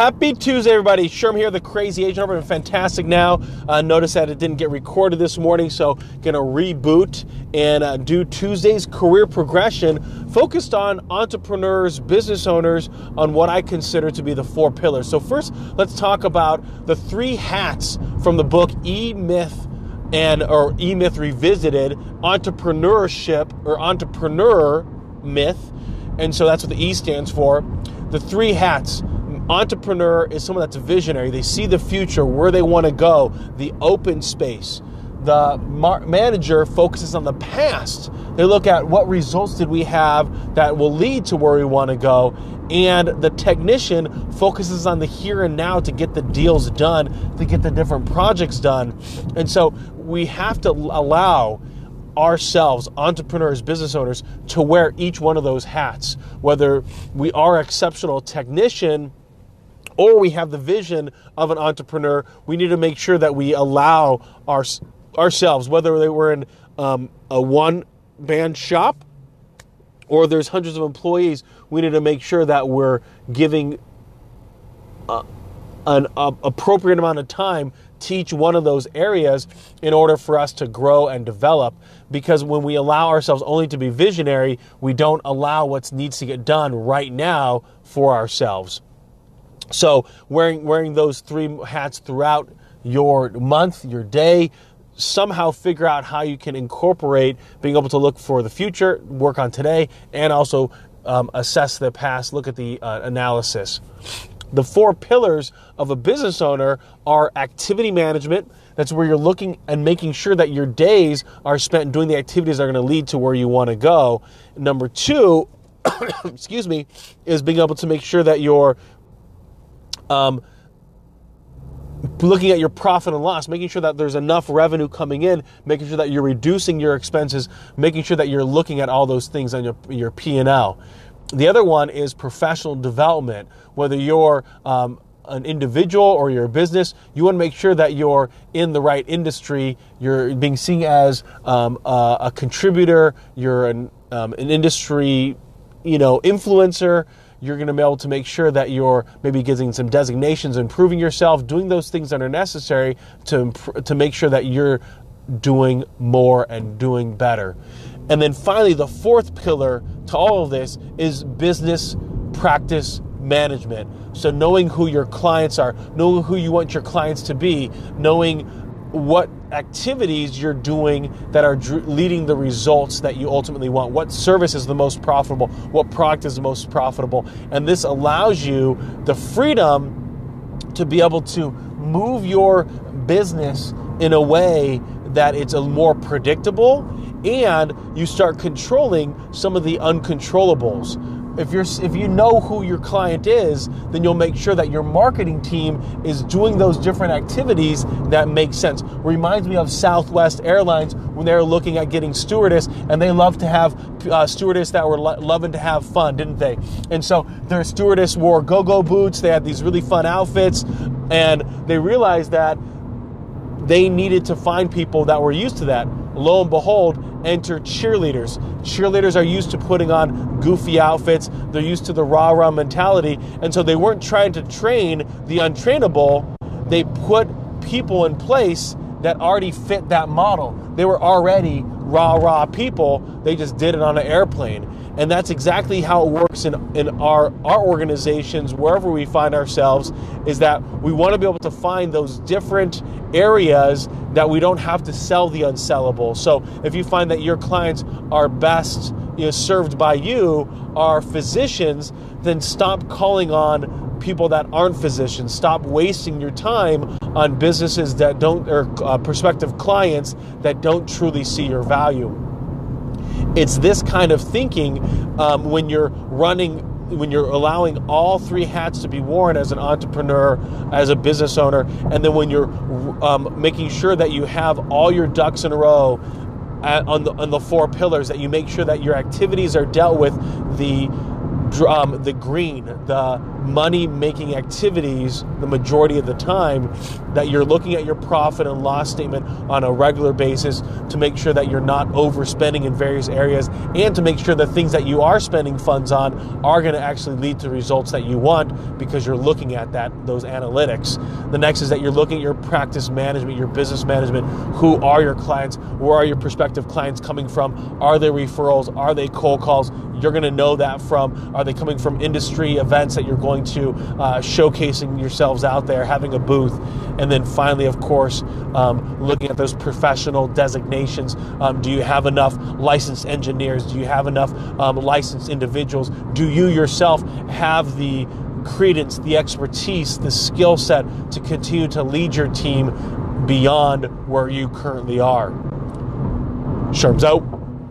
Happy Tuesday, everybody. Sherm here, the crazy agent over Fantastic Now. Uh, notice that it didn't get recorded this morning, so gonna reboot and uh, do Tuesday's career progression focused on entrepreneurs, business owners, on what I consider to be the four pillars. So first, let's talk about the three hats from the book E Myth and or E Myth Revisited, entrepreneurship or entrepreneur myth. And so that's what the E stands for. The three hats entrepreneur is someone that's visionary. They see the future, where they want to go, the open space. The mar- manager focuses on the past. They look at what results did we have that will lead to where we want to go. And the technician focuses on the here and now to get the deals done, to get the different projects done. And so we have to allow ourselves, entrepreneurs, business owners, to wear each one of those hats. Whether we are exceptional technician or we have the vision of an entrepreneur, we need to make sure that we allow our, ourselves, whether they were in um, a one band shop or there's hundreds of employees, we need to make sure that we're giving uh, an appropriate amount of time to each one of those areas in order for us to grow and develop. Because when we allow ourselves only to be visionary, we don't allow what needs to get done right now for ourselves. So wearing wearing those three hats throughout your month, your day, somehow figure out how you can incorporate being able to look for the future, work on today, and also um, assess the past, look at the uh, analysis. The four pillars of a business owner are activity management. That's where you're looking and making sure that your days are spent doing the activities that are going to lead to where you want to go. Number two, excuse me, is being able to make sure that you're um, looking at your profit and loss, making sure that there's enough revenue coming in, making sure that you're reducing your expenses, making sure that you're looking at all those things on your, your P&L. The other one is professional development. Whether you're um, an individual or your business, you want to make sure that you're in the right industry. You're being seen as um, a, a, contributor. You're an, um, an industry, you know, influencer you're going to be able to make sure that you're maybe getting some designations, improving yourself, doing those things that are necessary to, to make sure that you're doing more and doing better. And then finally, the fourth pillar to all of this is business practice management. So, knowing who your clients are, knowing who you want your clients to be, knowing what activities you're doing that are leading the results that you ultimately want. What service is the most profitable? What product is the most profitable? And this allows you the freedom to be able to move your business in a way that it's a more predictable and you start controlling some of the uncontrollables if you're if you know who your client is, then you'll make sure that your marketing team is doing those different activities that make sense. Reminds me of Southwest Airlines when they were looking at getting stewardess, and they loved to have uh, stewardess that were lo- loving to have fun, didn't they? And so their stewardess wore go-go boots. They had these really fun outfits, and they realized that they needed to find people that were used to that. Lo and behold, enter cheerleaders. Cheerleaders are used to putting on goofy outfits, they're used to the rah rah mentality, and so they weren't trying to train the untrainable. They put people in place that already fit that model. They were already rah rah people, they just did it on an airplane. And that's exactly how it works in, in our, our organizations, wherever we find ourselves, is that we want to be able to find those different areas that we don't have to sell the unsellable. So if you find that your clients are best you know, served by you are physicians, then stop calling on people that aren't physicians. Stop wasting your time on businesses that don't, or uh, prospective clients that don't truly see your value. It's this kind of thinking um, when you're running when you're allowing all three hats to be worn as an entrepreneur, as a business owner, and then when you're um, making sure that you have all your ducks in a row at, on the on the four pillars, that you make sure that your activities are dealt with, the um, the green, the money making activities, the majority of the time, that you're looking at your profit and loss statement on a regular basis to make sure that you're not overspending in various areas and to make sure that things that you are spending funds on are going to actually lead to results that you want because you're looking at that those analytics. The next is that you're looking at your practice management, your business management. Who are your clients? Where are your prospective clients coming from? Are they referrals? Are they cold calls? You're going to know that from are they coming from industry events that you're going to uh, showcasing yourselves out there, having a booth, and then finally, of course, um, looking at those professional designations. Um, do you have enough licensed engineers? Do you have enough um, licensed individuals? Do you yourself have the credence, the expertise, the skill set to continue to lead your team beyond where you currently are? Sherms out.